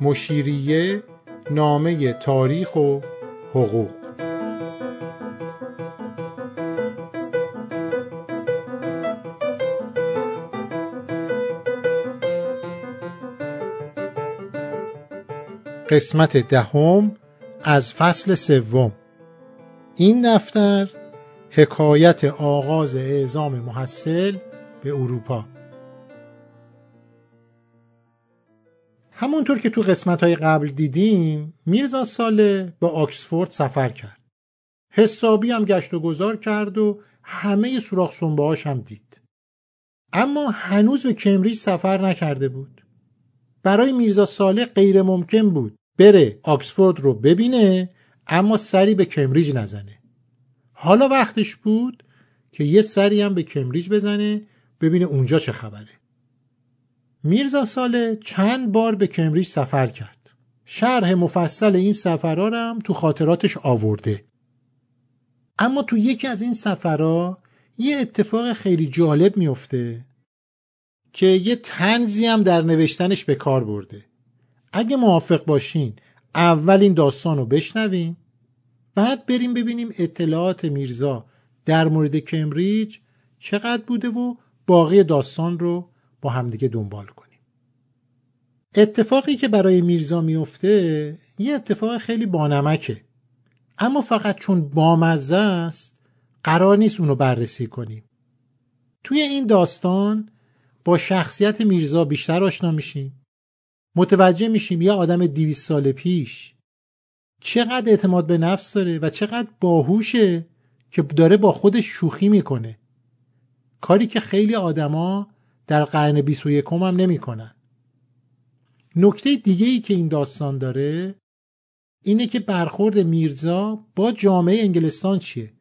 مشیریه نامه تاریخ و حقوق. قسمت دهم از فصل سوم. این دفتر حکایت آغاز اعزام محصل به اروپا. همونطور که تو قسمت های قبل دیدیم میرزا ساله با آکسفورد سفر کرد. حسابی هم گشت و گذار کرد و همه سوراخ سنبه هم دید. اما هنوز به کمبریج سفر نکرده بود. برای میرزا ساله غیر ممکن بود بره آکسفورد رو ببینه اما سری به کمبریج نزنه. حالا وقتش بود که یه سری هم به کمبریج بزنه ببینه اونجا چه خبره. میرزا ساله چند بار به کمبریج سفر کرد. شرح مفصل این سفرها هم تو خاطراتش آورده. اما تو یکی از این سفرها یه اتفاق خیلی جالب میفته که یه تنزی هم در نوشتنش به کار برده. اگه موافق باشین اول این داستان رو بشنویم بعد بریم ببینیم اطلاعات میرزا در مورد کمبریج چقدر بوده و باقی داستان رو با همدیگه دنبال کنیم. اتفاقی که برای میرزا میفته یه اتفاق خیلی بانمکه اما فقط چون بامزه است قرار نیست اونو بررسی کنیم. توی این داستان با شخصیت میرزا بیشتر آشنا میشیم. متوجه میشیم یه آدم دیویس سال پیش چقدر اعتماد به نفس داره و چقدر باهوشه که داره با خودش شوخی می‌کنه. کاری که خیلی آدما در قرن 21 هم نمی‌کنن. نکته دیگه ای که این داستان داره اینه که برخورد میرزا با جامعه انگلستان چیه؟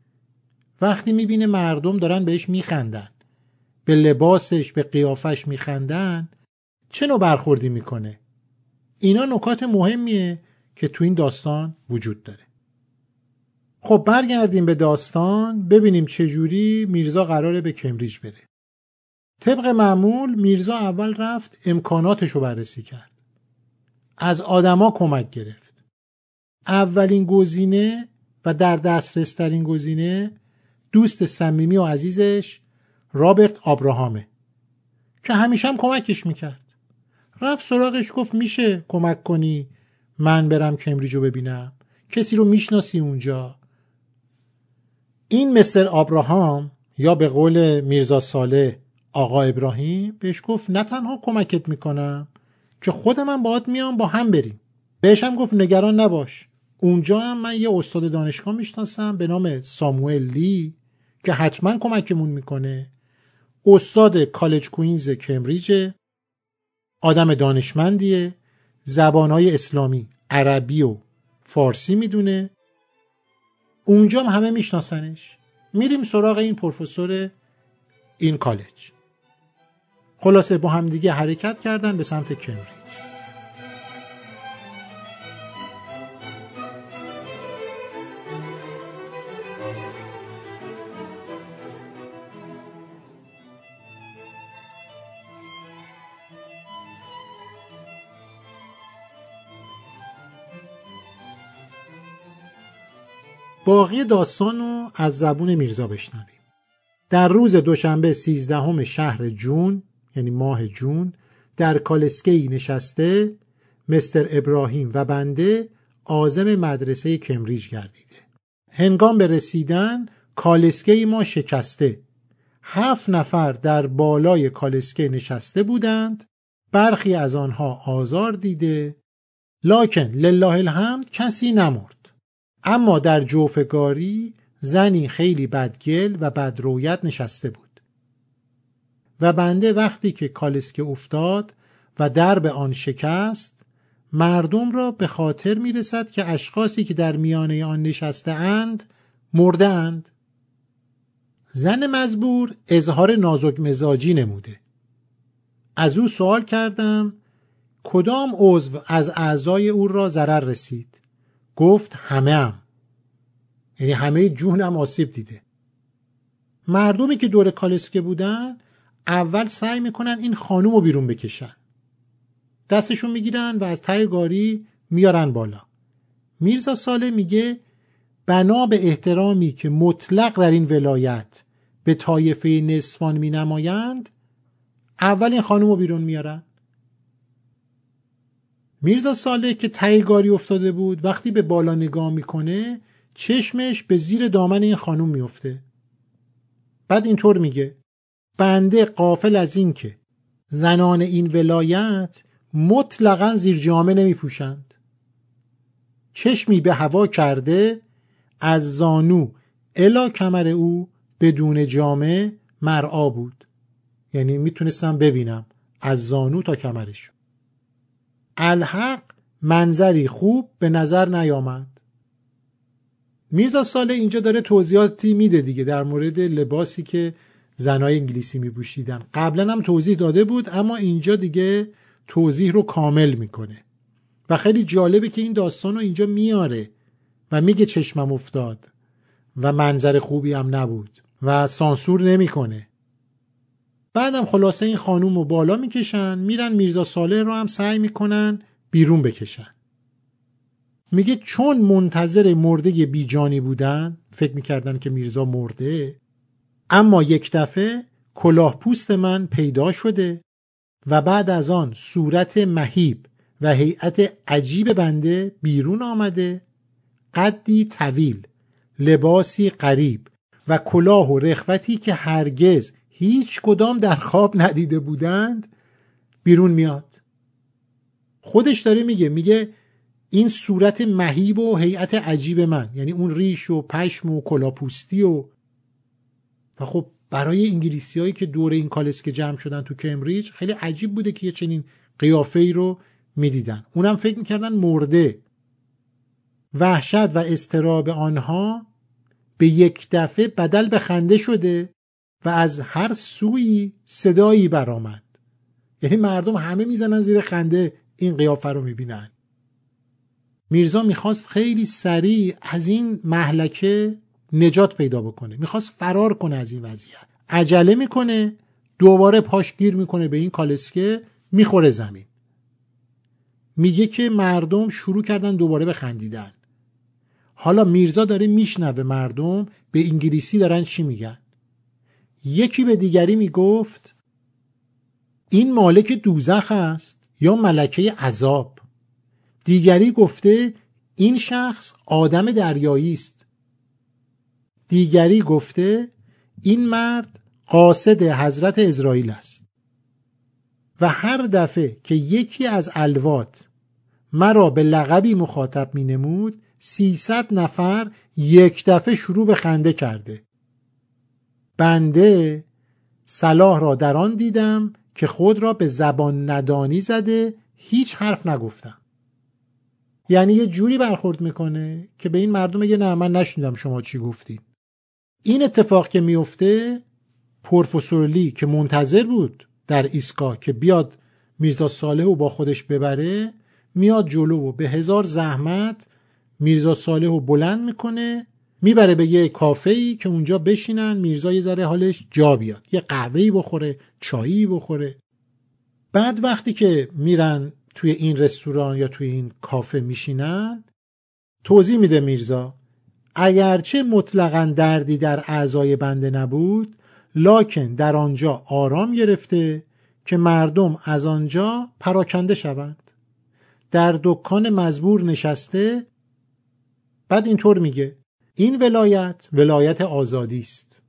وقتی می‌بینه مردم دارن بهش میخندن به لباسش به قیافش میخندن چه نوع برخوردی می‌کنه؟ اینا نکات مهمیه که تو این داستان وجود داره. خب برگردیم به داستان ببینیم چجوری میرزا قراره به کمبریج بره. طبق معمول میرزا اول رفت امکاناتش رو بررسی کرد. از آدما کمک گرفت. اولین گزینه و در دسترس ترین گزینه دوست صمیمی و عزیزش رابرت آبراهامه که همیشه هم کمکش می‌کرد. رفت سراغش گفت میشه کمک کنی؟ من برم کمبریج رو ببینم. کسی رو می‌شناسی اونجا. این مستر آبراهام یا به قول میرزا ساله آقا ابراهیم بهش گفت نه تنها کمکت می‌کنم که خودم هم باهات میام با هم بریم. بهش هم گفت نگران نباش. اونجا هم من یه استاد دانشگاه می‌شناسم به نام ساموئل لی که حتما کمکمون می‌کنه. استاد کالج کوینز کمبریج آدم دانشمندیه زبانهای اسلامی عربی و فارسی می‌دونه. اونجا هم همه میشناسنش. میریم سراغ این پروفسور این کالج. خلاصه با همدیگه حرکت کردن به سمت کمبریج. باقی داستان رو از زبون میرزا بشنویم. در روز دوشنبه سیزدهم شهر جون یعنی ماه جون در کالسکی نشسته مستر ابراهیم و بنده آزم مدرسه کمبریج گردیده. هنگام به رسیدن کالسکه ما شکسته. هفت نفر در بالای کالسکه نشسته بودند. برخی از آنها آزار دیده. لاکن لله الحمد کسی نمرد. اما در جوفگاری زنی خیلی بدگل و بدرویت نشسته بود. و بنده وقتی که کالسکه افتاد و درب آن شکست مردم را به خاطر می رسد که اشخاصی که در میانه آن نشسته اند مرده اند. زن مزبور اظهار نازک مزاجی نموده. از او سوال کردم کدام عضو از اعضای او را ضرر رسید؟ گفت همه هم یعنی همه جون هم آسیب دیده. مردمی که دور کالسکه بودن اول سعی می‌کنن این خانوم رو بیرون بکشن. دستشون می‌گیرن و از ته گاری میارن بالا. میرزا ساله میگه بنا به احترامی که مطلق در این ولایت به طایفه نصفان می نمایند اول این خانم رو بیرون میارن. میرزا ساله که تایگاری افتاده بود وقتی به بالا نگاه می‌کنه چشمش به زیر دامن این خانم میفته بعد اینطور میگه بنده قافل از این که زنان این ولایت مطلقا زیر جامه نمی پوشند چشمی به هوا کرده از زانو الا کمر او بدون جامه مرعا بود. یعنی می‌تونستم ببینم از زانو تا کمرش. الحق منظری خوب به نظر نیامد. میرزا ساله اینجا داره توضیحاتی میده دیگه در مورد لباسی که زنای انگلیسی میپوشیدن. قبلا هم توضیح داده بود اما اینجا دیگه توضیح رو کامل می‌کنه. و خیلی جالبه که این داستان رو اینجا میاره و میگه چشمم افتاد و منظر خوبی هم نبود و سانسور نمی‌کنه. بعدم خلاصه این خانوم رو بالا می‌کشن میرن میرزا صالح رو هم سعی می‌کنن بیرون بکشن. میگه چون منتظر مرده بیجانی بودن فکر می‌کردن که میرزا مرده اما یک دفعه کلاه پوست من پیدا شده و بعد از آن صورت مهیب و هیئت عجیب بنده بیرون آمده قدی طویل لباسی قریب و کلاه و رخوتی که هرگز هیچ کدام در خواب ندیده بودند بیرون میاد. خودش داره میگه میگه این صورت مهیب و هیئت عجیب من یعنی اون ریش و پشم و کلاپوستی و و خب برای انگلیسی هایی که دور این کالس که جمع شدن تو کمبریج خیلی عجیب بوده که یه چنین قیافه ای رو می‌دیدن. اونم فکر می‌کردن مرده. وحشت و استراب آنها به یک دفعه بدل به خنده شده و از هر سوی صدایی برآمد. یعنی مردم همه می‌زنن زیر خنده این قیافه رو می‌بینن. میرزا می‌خواست خیلی سریع از این محلکه نجات پیدا بکنه. می‌خواست فرار کنه از این وضعیت. عجله می‌کنه دوباره پاشگیر می‌کنه به این کالسکه می‌خوره زمین. میگه که مردم شروع کردن دوباره به خندیدن. حالا میرزا داره میشنوه مردم به انگلیسی دارن چی میگن. یکی به دیگری می‌گفت این مالک دوزخ است یا ملکه عذاب؟ دیگری گفته این شخص آدم دریایی است. دیگری گفته این مرد قاصد حضرت اسرائیل است. و هر دفعه که یکی از الوات مرا به لقبی مخاطب می نمود سیصد نفر یک دفعه شروع به خنده کرده. بنده صلاح را در آن دیدم که خود را به زبان ندانی زده هیچ حرف نگفتم. یعنی یه جوری برخورد می‌کنه که به این مردم میگه نه من نشنیدم شما چی گفتید این اتفاق که میفته پروفسور لی که منتظر بود در ایسکا که بیاد میرزا صالح و با خودش ببره میاد جلو و به هزار زحمت میرزا صالح رو بلند می‌کنه می‌بره به یه کافه ای که اونجا بشینن میرزا یه ذره حالش جا بیاد. یه قهوه‌ای بخوره چایی بخوره. بعد وقتی که میرن توی این رستوران یا توی این کافه میشینن توضیح میده میرزا اگرچه مطلقا دردی در اعضای بنده نبود لاکن در آنجا آرام گرفته که مردم از آنجا پراکنده شوند. در دکان مزبور نشسته بعد اینطور میگه این ولایت ولایت آزادی است.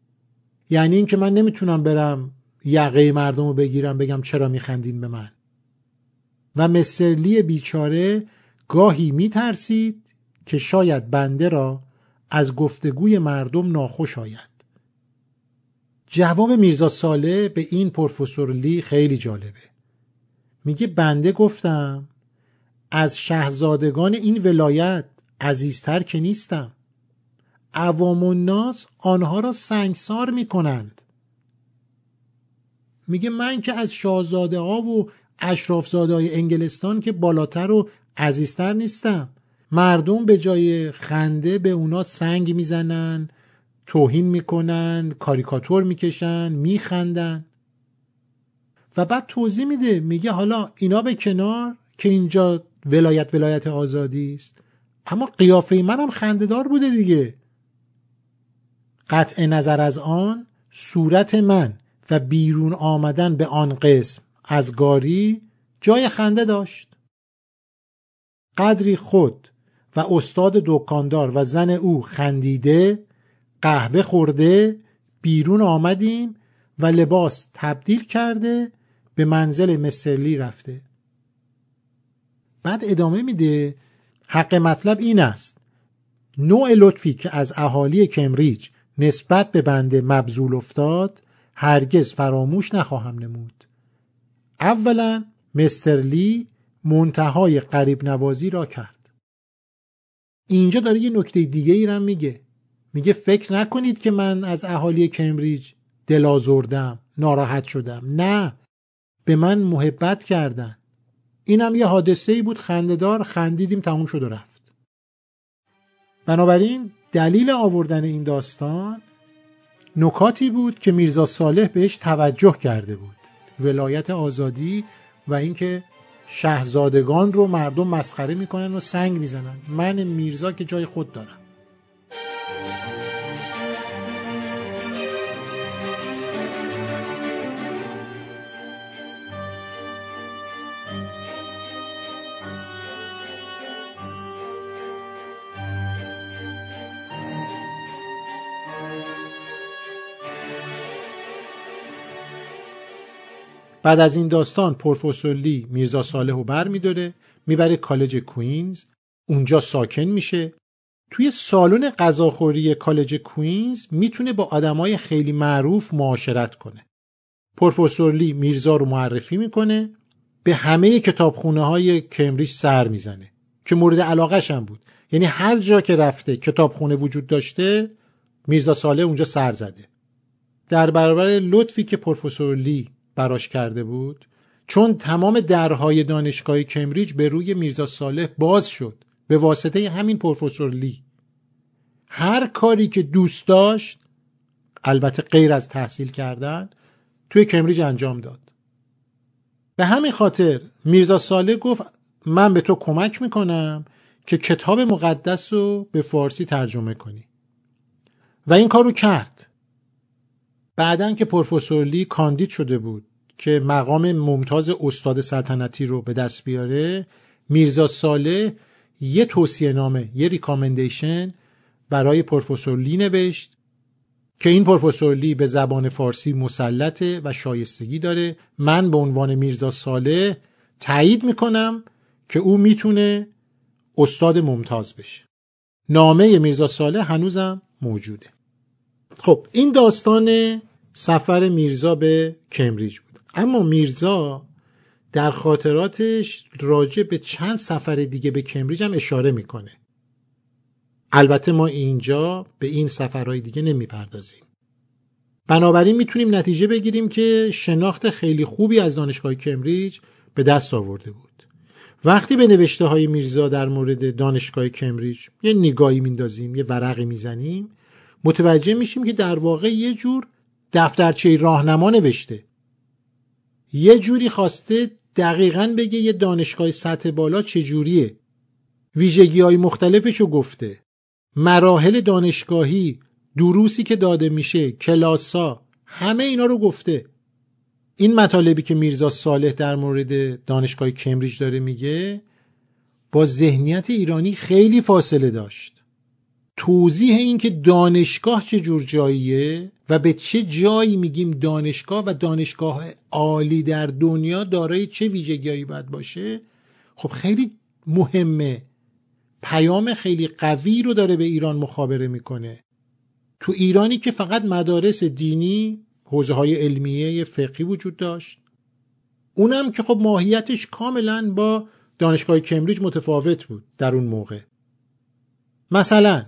یعنی اینکه من نمی‌تونم برم یقه مردم رو بگیرم بگم چرا میخندین به من. و مسترلی بیچاره گاهی میترسید که شاید بنده را از گفتگوی مردم ناخوش آید. جواب میرزا ساله به این پروفسور لی خیلی جالبه. میگه بنده گفتم از شهزادگان این ولایت عزیزتر که نیستم. عوام الناس آنها را سنگسار می کنند میگه من که از شاهزاده ها و اشرافزاده های انگلستان که بالاتر و عزیزتر نیستم مردم به جای خنده به اونا سنگ می‌زنن توهین می‌کنن کاریکاتور می‌کشن میخندن. و بعد توضیح میده میگه حالا اینا به کنار که اینجا ولایت ولایت آزادی است. اما قیافه منم خندهدار بوده دیگه. قطع نظر از آن صورت من و بیرون آمدن به آن قسم از گاری جای خنده داشت. قدری خود و استاد دکاندار و زن او خندیده قهوه خورده بیرون آمدیم و لباس تبدیل کرده به منزل مسرلی رفته. بعد ادامه میده حق مطلب این است. نوع لطفی که از اهالی کمبریج نسبت به بنده مبزول افتاد هرگز فراموش نخواهم نمود. اولا مستر لی منتهای قریب نوازی را کرد. اینجا داره یه نکته دیگه ای میگه. میگه فکر نکنید که من از اهالی کمبریج دلازردم ناراحت شدم. نه به من محبت کردن. اینم یه حادثه ای بود خندهدار خندیدیم تموم شد و رفت. بنابراین دلیل آوردن این داستان نکاتی بود که میرزا صالح بهش توجه کرده بود. ولایت آزادی و اینکه شهزادگان رو مردم مسخره می‌کنن و سنگ می‌زنن. من میرزا که جای خود دارم. بعد از این داستان پروفسور لی میرزا صالح رو بر میداره می‌بره کالج کوینز اونجا ساکن میشه. توی سالن غذاخوری کالج کوینز می‌تونه با آدمای خیلی معروف معاشرت کنه. پروفسور لی میرزا رو معرفی می‌کنه به همه کتابخونه های کمبریج سر می‌زنه که مورد علاقش هم بود. یعنی هر جا که رفته کتابخونه وجود داشته میرزا صالح اونجا سر زده. در برابر لطفی که پروفسور لی براش کرده بود چون تمام درهای دانشگاه کمبریج به روی میرزا صالح باز شد به واسطه همین پروفسور لی. هر کاری که دوست داشت البته غیر از تحصیل کردن توی کمبریج انجام داد. به همین خاطر میرزا صالح گفت من به تو کمک می‌کنم که کتاب مقدس رو به فارسی ترجمه کنی. و این کار رو کرد. بعدا که پروفسور لی کاندید شده بود که مقام ممتاز استاد سلطنتی رو به دست بیاره میرزا ساله یه توصیه نامه یه ریکامندیشن برای پروفسور لی نوشت که این پروفسور لی به زبان فارسی مسلطه و شایستگی داره. من به عنوان میرزا ساله تایید می‌کنم که او می‌تونه استاد ممتاز بشه. نامه میرزا ساله هنوزم موجوده. خب این داستان سفر میرزا به کمبریج بود. اما میرزا در خاطراتش راجع به چند سفر دیگه به کمبریج هم اشاره می‌کنه. البته ما اینجا به این سفرهای دیگه نمی‌پردازیم. بنابراین می‌تونیم نتیجه بگیریم که شناخت خیلی خوبی از دانشگاه کمبریج به دست آورده بود. وقتی به نوشته های میرزا در مورد دانشگاه کمبریج یه نگاهی میندازیم یه ورقی می‌زنیم متوجه میشیم که در واقع یه جور دفترچه راهنما نوشته. یه جوری خواسته دقیقا بگه یه دانشگاه سطح بالا چجوریه. ویژگی های رو گفته. مراحل دانشگاهی دروسی که داده میشه کلاسا همه اینا رو گفته. این مطالبی که میرزا صالح در مورد دانشگاه کمبریج داره میگه با ذهنیت ایرانی خیلی فاصله داشت. توضیح این که دانشگاه چه جور جاییه و به چه جایی میگیم دانشگاه و دانشگاه عالی در دنیا دارای چه ویژگیهایی باید باشه خب خیلی مهمه. پیام خیلی قوی رو داره به ایران مخابره می‌کنه. تو ایرانی که فقط مدارس دینی حوزه های علمیه فقهی وجود داشت. اونم که خب ماهیتش کاملا با دانشگاه کمبریج متفاوت بود در اون موقع. مثلا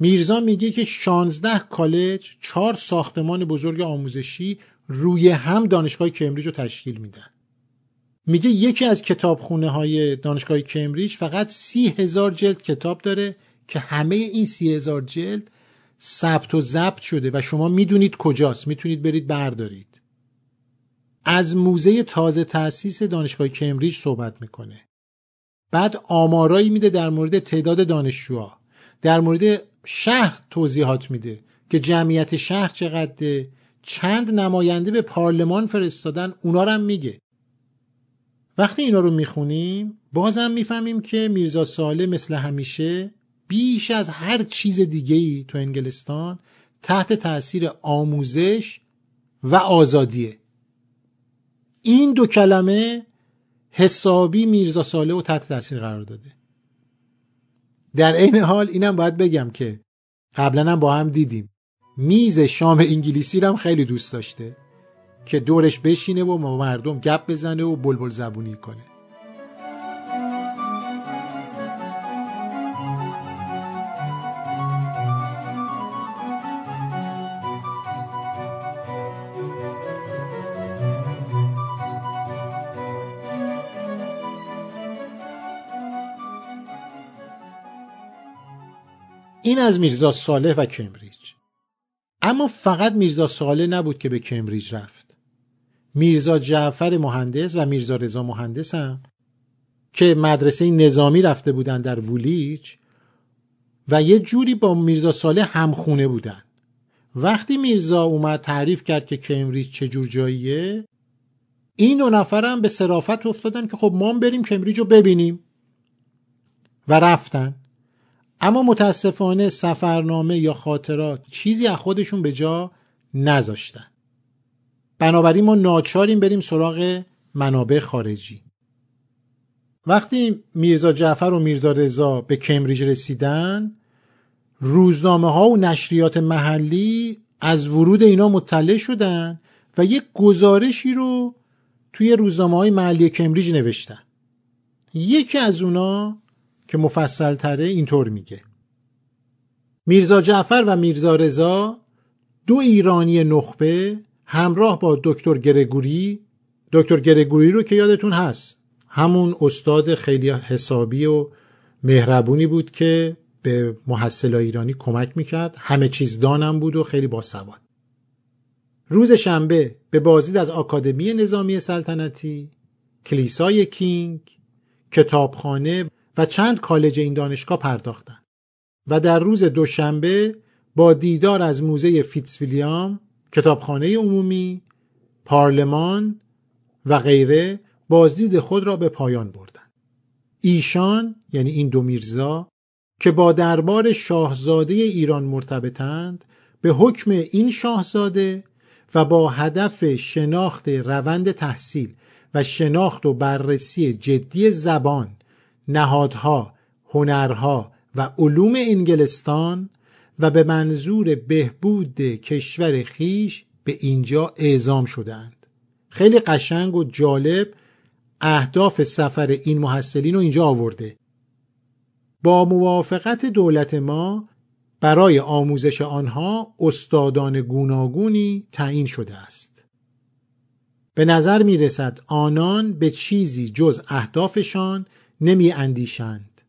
میرزا میگه که 16 کالج چهار ساختمان بزرگ آموزشی روی هم دانشگاه کمبریج رو تشکیل میدن. میگه یکی از کتابخونه های دانشگاه کمبریج فقط سی هزار جلد کتاب داره که همه این سی هزار جلد ثبت و ضبط شده و شما می‌دونید کجاست می‌تونید برید بردارید. از موزه تازه تأسیس دانشگاه کمبریج صحبت می‌کنه. بعد آمارایی میده در مورد تعداد دانشجوها. در مورد شهر توضیحات میده که جمعیت شهر چقدره. چند نماینده به پارلمان فرستادن اونا رو هم میگه. وقتی اینا رو می‌خونیم بازم می‌فهمیم که میرزا ساله مثل همیشه بیش از هر چیز دیگه ای تو انگلستان تحت تاثیر آموزش و آزادیه. این دو کلمه حسابی میرزا ساله و تحت تاثیر قرار داده. در عین حال اینم باید بگم که قبلا هم با هم دیدیم. میز شام انگلیسی رو هم خیلی دوست داشته که دورش بشینه و مردم گپ بزنه و بلبل زبونی کنه. این از میرزا صالح و کمبریج. اما فقط میرزا صالح نبود که به کمبریج رفت. میرزا جعفر مهندس و میرزا رضا مهندس هم که مدرسه نظامی رفته بودن در وولیچ و یه جوری با میرزا صالح همخونه بودن. وقتی میرزا اومد تعریف کرد که کمبریج چه جور جاییه این دو نفرم به صرافت افتادن که خب ما بریم کمبریج رو ببینیم. و رفتن. اما متاسفانه سفرنامه یا خاطرات چیزی از خودشون به جا نذاشتن. بنابراین ما ناچاریم بریم سراغ منابع خارجی. وقتی میرزا جعفر و میرزا رضا به کمبریج رسیدن روزنامه ها و نشریات محلی از ورود اینا مطلع شدن و یک گزارشی رو توی روزنامه های محلی کمبریج نوشتن. یکی از اونا که مفصل تره اینطور میگه. میرزا جعفر و میرزا رضا دو ایرانی نخبه همراه با دکتر گرگوری دکتر گرگوری رو که یادتون هست. همون استاد خیلی حسابی و مهربونی بود که به محصل ایرانی کمک می‌کرد. همه چیز دانم بود و خیلی باسواد. روز شنبه به بازدید از آکادمی نظامی سلطنتی کلیسای کینگ کتابخانه و چند کالج این دانشگاه پرداختند و در روز دوشنبه با دیدار از موزه فیتسویلیام کتابخانه عمومی پارلمان و غیره بازدید خود را به پایان بردند ایشان یعنی این دو میرزا که با دربار شاهزاده ایران مرتبطند به حکم این شاهزاده و با هدف شناخت روند تحصیل و شناخت و بررسی جدی زبان نهادها، هنرها و علوم انگلستان و به منظور بهبود کشور خیش به اینجا اعزام شدند. خیلی قشنگ و جالب اهداف سفر این محصلین رو اینجا آورده. با موافقت دولت ما برای آموزش آنها استادان گوناگونی تعیین شده است. به نظر می رسد آنان به چیزی جز اهدافشان نمی اندیشند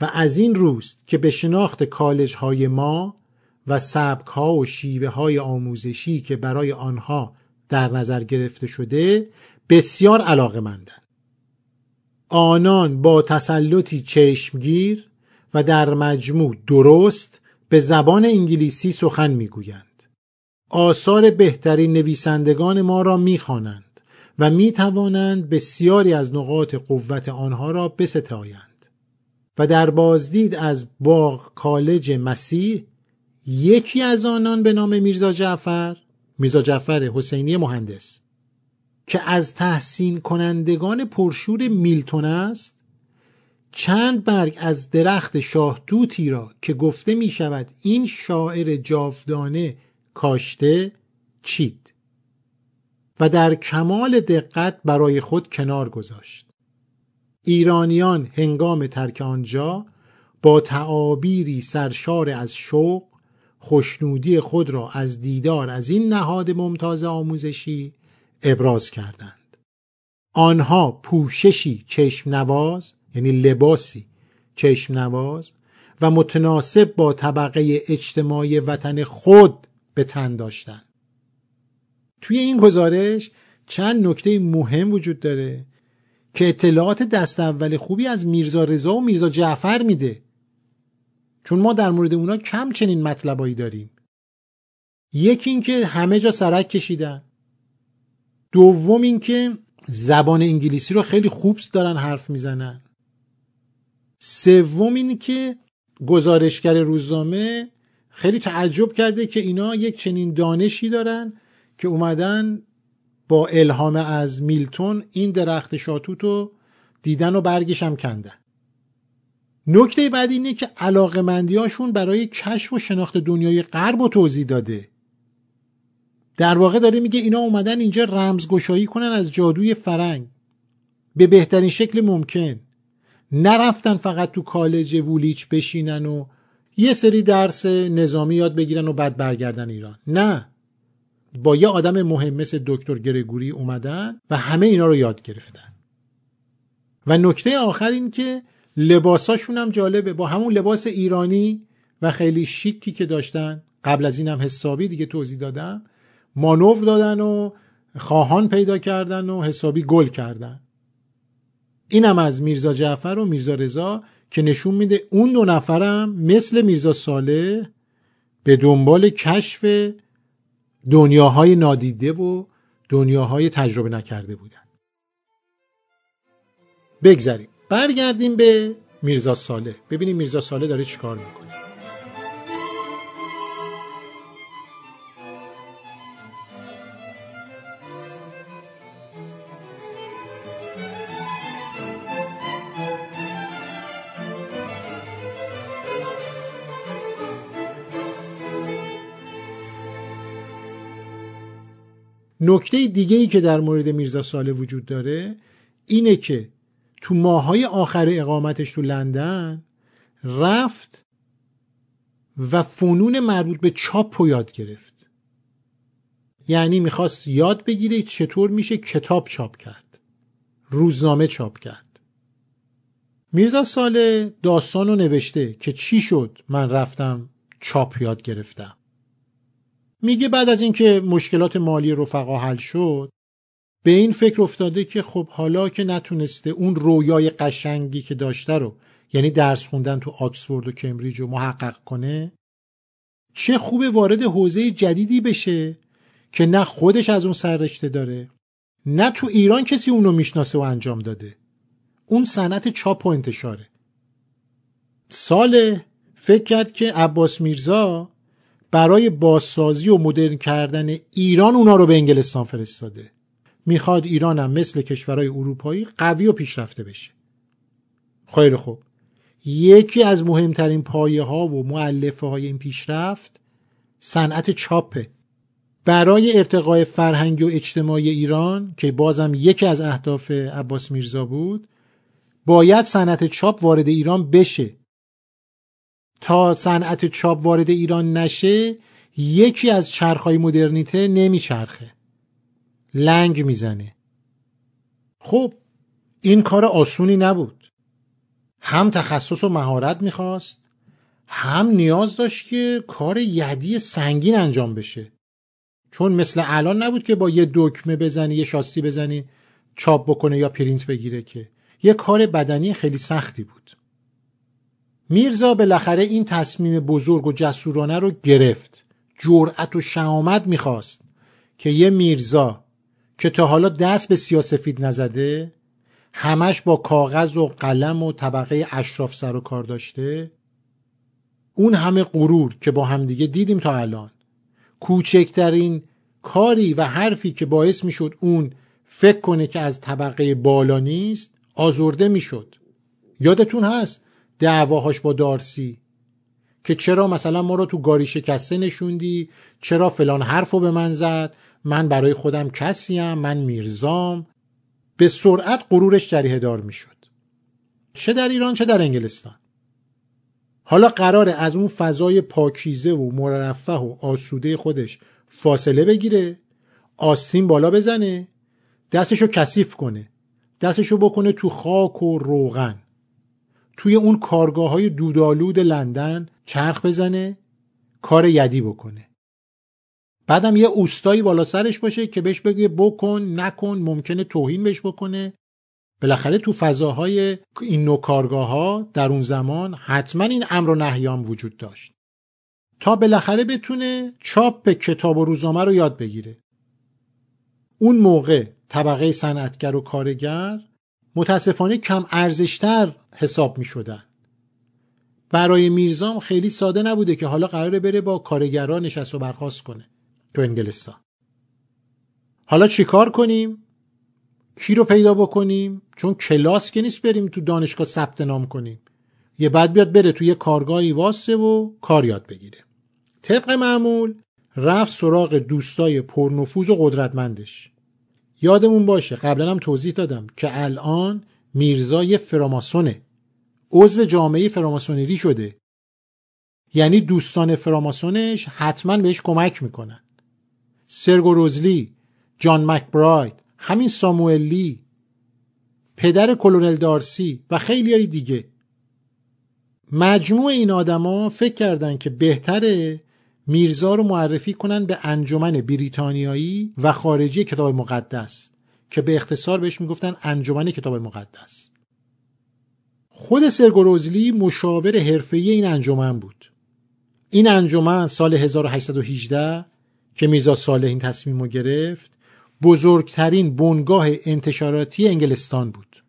و از این روست که به شناخت کالج های ما و سبک ها و شیوه های آموزشی که برای آنها در نظر گرفته شده بسیار علاقه مندن. آنان با تسلطی چشمگیر و در مجموع درست به زبان انگلیسی سخن می‌گویند. آثار بهترین نویسندگان ما را می‌خوانند و می توانند بسیاری از نقاط قوت آنها را بستایند. و در بازدید از باغ کالج مسیح یکی از آنان به نام میرزا جعفر میرزا جعفر حسینی مهندس که از تحسین کنندگان پرشور میلتون است چند برگ از درخت شاهدوتی را که گفته می شود این شاعر جاودانه کاشته چید. و در کمال دقت برای خود کنار گذاشت. ایرانیان هنگام ترک آنجا با تعابیری سرشار از شوق خوشنودی خود را از دیدار از این نهاد ممتاز آموزشی ابراز کردند. آنها پوششی چشم نواز یعنی لباسی چشم نواز و متناسب با طبقه اجتماعی وطن خود به تن داشتند. توی این گزارش چند نکته مهم وجود داره که اطلاعات دست اول خوبی از میرزا رضا و میرزا جعفر میده. چون ما در مورد اونا کم چنین مطلبایی داریم. یکی اینکه همه جا سرک کشیدن. دوم اینکه زبان انگلیسی رو خیلی خوب دارن حرف می‌زنن. سوم اینه که گزارشگر روزنامه خیلی تعجب کرده که اینا یک چنین دانشی دارن که اومدن با الهام از میلتون این درخت شاتوت رو دیدن و برگش هم کندن. نکته بعد اینه که علاقمندیاشون برای کشف و شناخت دنیای غرب و توضیح داده. در واقع داره میگه اینا اومدن اینجا رمزگشایی کنن از جادوی فرنگ. به بهترین شکل ممکن. نرفتن فقط تو کالج وولیچ بشینن و یه سری درس نظامی یاد بگیرن و بعد برگردن ایران. نه. با یه آدم مهم مثل دکتر گرگوری اومدن و همه اینا رو یاد گرفتن. و نکته آخر این که لباساشون هم جالبه. با همون لباس ایرانی و خیلی شیکی که داشتن قبل از این هم حسابی دیگه توضیح دادم مانور دادن و خواهان پیدا کردن و حسابی گل کردن. اینم از میرزا جعفر و میرزا رضا که نشون میده اون دو نفرم مثل میرزا صالح به دنبال کشف دنیاهای نادیده و دنیاهای تجربه نکرده بودن. بگذریم. برگردیم به میرزا صالح. ببینیم میرزا صالح داره چیکار می‌کنه. نکته دیگه ای که در مورد میرزا ساله وجود داره اینه که تو ماهای آخر اقامتش تو لندن رفت و فنون مربوط به چاپ رو یاد گرفت. یعنی می‌خواست یاد بگیره چطور میشه کتاب چاپ کرد روزنامه چاپ کرد. میرزا ساله داستان رو نوشته که چی شد من رفتم چاپ یاد گرفتم. میگه بعد از اینکه مشکلات مالی رفقا حل شد به این فکر افتاده که خب حالا که نتونسته اون رویای قشنگی که داشته رو یعنی درس خوندن تو آکسفورد و کمبریج رو محقق کنه چه خوبه وارد حوزه جدیدی بشه که نه خودش از اون سررشته داره نه تو ایران کسی اونو می‌شناسه و انجام داده. اون صنعت چاپ و انتشاره. سال فکر کرد که عباس میرزا برای بازسازی و مدرن کردن ایران اونا رو به انگلستان فرستاده. می‌خواد ایران مثل کشورهای اروپایی قوی و پیشرفته بشه. خیلی خوب. یکی از مهمترین پایه ها و معلفه های این پیشرفت صنعت چاپه. برای ارتقای فرهنگی و اجتماعی ایران که بازم یکی از اهداف عباس میرزا بود باید صنعت چاپ وارد ایران بشه. تا صنعت چاپ وارد ایران نشه یکی از چرخهای مدرنیته نمیچرخه. لنگ می‌زنه. خب این کار آسونی نبود. هم تخصص و مهارت می‌خواست هم نیاز داشت که کار یدی سنگین انجام بشه. چون مثل الان نبود که با یه دکمه بزنی یه شاستی بزنی چاپ بکنه یا پرینت بگیره که. یه کار بدنی خیلی سختی بود. میرزا بالاخره این تصمیم بزرگ و جسورانه رو گرفت. جرأت و شهامت می‌خواست که یه میرزا که تا حالا دست به سیاسفید نزده همش با کاغذ و قلم و طبقه اشراف سر و کار داشته اون همه غرور که با همدیگه دیدیم تا الان. کوچکترین کاری و حرفی که باعث می‌شد اون فکر کنه که از طبقه بالا نیست آزرده می‌شد. یادتون هست؟ دعواهاش با دارسی. که چرا مثلا ما رو تو گاری شکسته نشوندی؟ چرا فلان حرف رو به من زد؟ من برای خودم کسیم من میرزام. به سرعت غرورش جریه دار می‌شد. چه در ایران چه در انگلستان. حالا قراره از اون فضای پاکیزه و مرفه و آسوده خودش فاصله بگیره آستین بالا بزنه دستشو کثیف کنه دستشو بکنه تو خاک و روغن. توی اون کارگاه های دودالود لندن چرخ بزنه کار یدی بکنه. بعدم یه اوستایی بالا سرش باشه که بهش بگه بکن نکن ممکنه توهین بهش بکنه. بالاخره تو فضاهای این نوع کارگاه ها در اون زمان حتما این امر و نهیان وجود داشت. تا بالاخره بتونه چاپ کتاب و روزنامه رو یاد بگیره. اون موقع طبقه صنعتگر و کارگر متاسفانه کم ارزشتر حساب می شدن. برای میرزام خیلی ساده نبوده که حالا قراره بره با کارگران نشست و برخواست کنه تو انگلستان. حالا چیکار کنیم؟ کی رو پیدا بکنیم؟ چون کلاس که نیست بریم تو دانشگاه ثبت نام کنیم. یه بعد بیاد بره توی کارگاهی واسه و کار یاد بگیره. طبق معمول رفت سراغ دوستای پرنفوذ و قدرتمندش. یادمون باشه قبلا هم توضیح دادم که الان میرزا یه فراماسونه. عضو جامعه فراماسونری شده. یعنی دوستان فراماسونش حتما بهش کمک می‌کنن. سرگو روزلی جان مکبراید همین ساموئلی پدر کلونل دارسی و خیلی های دیگه. مجموع این آدما فکر کردن که بهتره میرزا رو معرفی کنن به انجمن بریتانیایی و خارجی کتاب مقدس که به اختصار بهش می‌گفتن انجمن کتاب مقدس. خود سرگروزلی مشاور حرفه‌ای این انجمن بود. این انجمن سال 1818 که میرزا صالح این تصمیم رو گرفت بزرگترین بنگاه انتشاراتی انگلستان بود.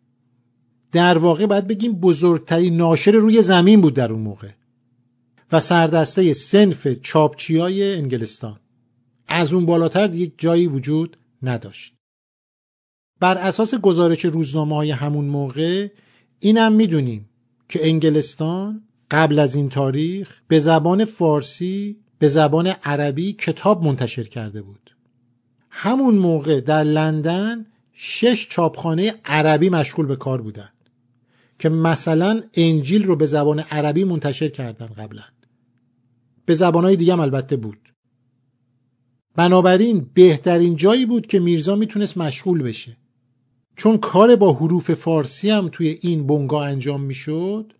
در واقع باید بگیم بزرگترین ناشر روی زمین بود در اون موقع و سردسته سنف چاپچیای انگلستان. از اون بالاتر دیگه جایی وجود نداشت. بر اساس گزارش روزنامه های همون موقع اینم می‌دونیم که انگلستان قبل از این تاریخ به زبان فارسی به زبان عربی کتاب منتشر کرده بود. همون موقع در لندن شش چاپخانه عربی مشغول به کار بودند که مثلا انجیل رو به زبان عربی منتشر کردن قبلا. به زبانهای دیگه هم البته بود. بنابراین بهترین جایی بود که میرزا می‌تونست مشغول بشه. چون کار با حروف فارسی هم توی این بنگاه انجام می‌شد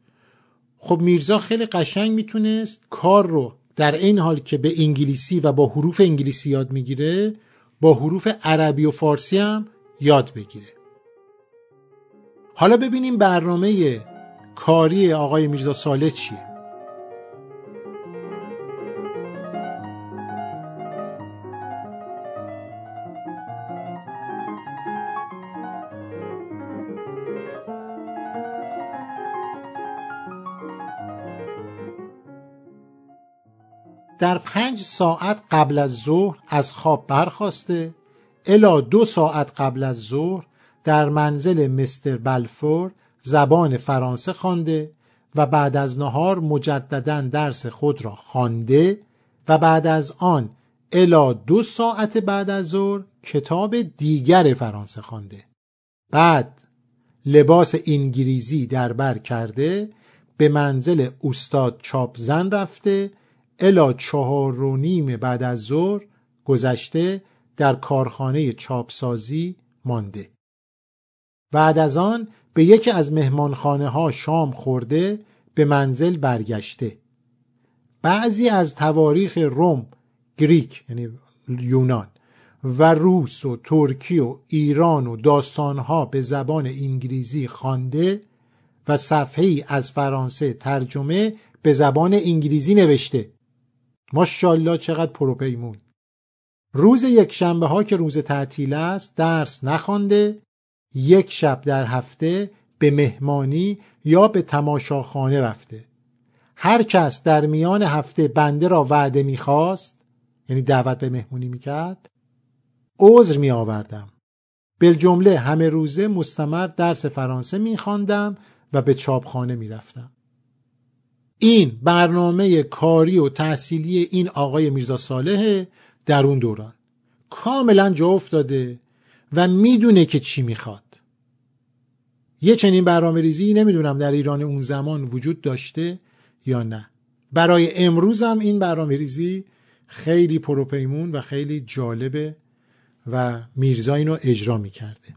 خب میرزا خیلی قشنگ می‌تونست کار رو در این حال که به انگلیسی و با حروف انگلیسی یاد می‌گیره با حروف عربی و فارسی هم یاد بگیره. حالا ببینیم برنامه کاری آقای میرزا ساله چیه. در پنج ساعت قبل از ظهر از خواب برخواسته الا دو ساعت قبل از ظهر در منزل مستر بلفور زبان فرانسه خوانده و بعد از نهار مجددا درس خود را خوانده و بعد از آن الا دو ساعت بعد از ظهر کتاب دیگر فرانسه خوانده. بعد لباس انگلیسی در بر کرده به منزل استاد چاپزن رفته الا چهار و نیم بعد از ظهر گذشته در کارخانه چاپسازی مانده. بعد از آن به یکی از مهمانخانه ها شام خورده به منزل برگشته. بعضی از تواریخ روم گریک یعنی یونان و روس و ترکی و ایران و داستانها به زبان انگلیسی خوانده و صفحه ای از فرانسه ترجمه به زبان انگلیسی نوشته. ماشاءالله چقدر پروپیمون. روز یک شنبه ها که روز تعطیل است درس نخوانده یک شب در هفته به مهمانی یا به تماشاخانه رفته. هر کس در میان هفته بنده را وعده می‌خواست یعنی دعوت به مهمونی می‌کرد عذر می آوردم جمله همه روزه مستمر درس فرانسه میخواندم و به چاپخانه می‌رفتم. این برنامه کاری و تحصیلی این آقای میرزا صالح در اون دوران. کاملا جا افتاده و می‌دونه که چی می‌خواد. یه چنین برنامه ریزی نمی‌دونم در ایران اون زمان وجود داشته یا نه. برای امروز هم این برنامه ریزی خیلی پروپیمون و خیلی جالبه و میرزا اینو اجرا می‌کرده.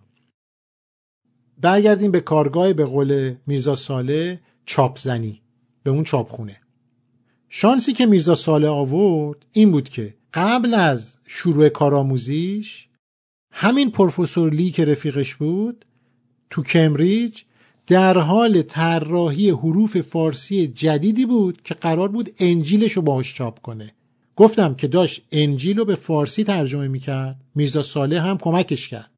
برگردیم به کارگاه به قول میرزا ساله چاپزنی. به اون چاپخونه. شانسی که میرزا ساله آورد این بود که قبل از شروع کارآموزیش همین پروفسور لی که رفیقش بود تو کمبریج در حال طراحی حروف فارسی جدیدی بود که قرار بود انجیلش رو باهاش چاپ کنه. گفتم که داشت انجیل رو به فارسی ترجمه می‌کرد. میرزا صالح هم کمکش کرد.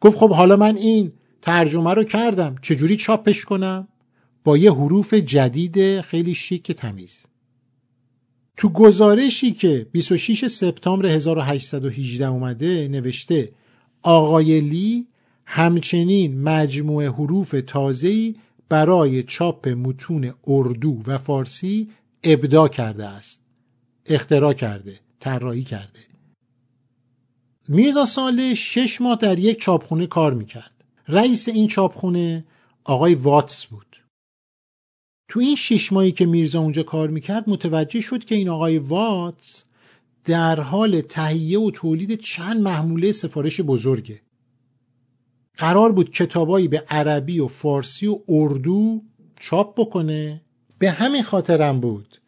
گفت خب حالا من این ترجمه رو کردم چجوری چاپش کنم؟ با یه حروف جدید خیلی شیک تمیز. تو گزارشی که 26 سپتامبر 1818 اومده نوشته آقای لی همچنین مجموعه حروف تازه‌ای برای چاپ متون اردو و فارسی ابدا کرده است. اختراع کرده طراحی کرده. میرزا ساله شش ماه در یک چاپخونه کار می‌کرد. رئیس این چاپخونه آقای واتس بود. تو این شش ماهی که میرزا اونجا کار می‌کرد متوجه شد که این آقای واتس در حال تهیه و تولید چند محموله سفارش بزرگه. قرار بود کتابایی به عربی و فارسی و اردو چاپ بکنه. به همین خاطرم بود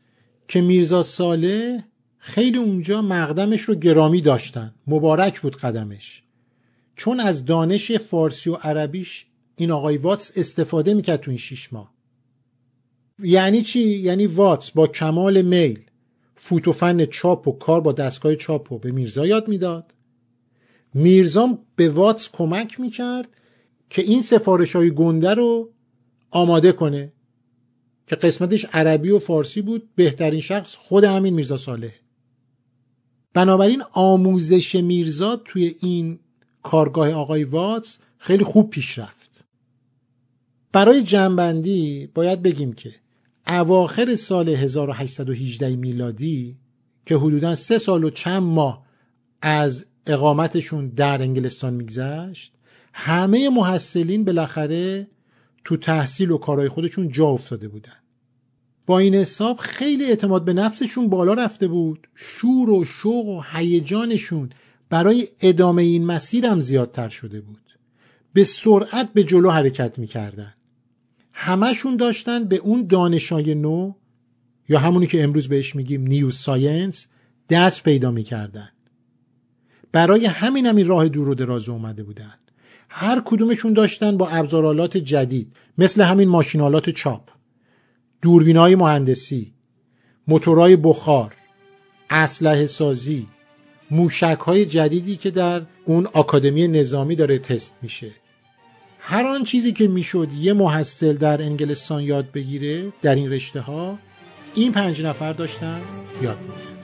که میرزا ساله خیلی اونجا مقدمش رو گرامی داشتن. مبارک بود قدمش. چون از دانش فارسی و عربیش این آقای واتس استفاده می‌کرد تو این شیش ماه. یعنی چی؟ یعنی واتس با کمال میل. فوتوفن چاپ و کار با دستگاه چاپ رو به میرزا یاد می‌داد. میرزا به واتس کمک می‌کرد که این سفارش های گنده رو آماده کنه که قسمتش عربی و فارسی بود بهترین شخص خود همین میرزا صالح. بنابراین آموزش میرزا توی این کارگاه آقای واتس خیلی خوب پیش رفت. برای جنبندی باید بگیم که اواخر سال 1818 میلادی که حدودا سه سال و چند ماه از اقامتشون در انگلستان میگذشت همه محصلین بالاخره تو تحصیل و کارهای خودشون جا افتاده بودن. با این حساب خیلی اعتماد به نفسشون بالا رفته بود. شور و شوق و هیجانشون برای ادامه این مسیر هم زیادتر شده بود. به سرعت به جلو حرکت می‌کردن. همشون داشتن به اون دانشای نو یا همونی که امروز بهش میگیم new science دست پیدا می‌کردن. برای همین هم این راه دور و دراز اومده بودن. هر کدومشون داشتن با ابزارالات جدید مثل همین ماشینالات چاپ. دوربینای مهندسی موتورهای بخار اسلحه سازی موشک های جدیدی که در اون آکادمی نظامی داره تست میشه. هر آن چیزی که می‌شد یه محصل در انگلستان یاد بگیره در این رشته ها این پنج نفر داشتن یاد می‌گیره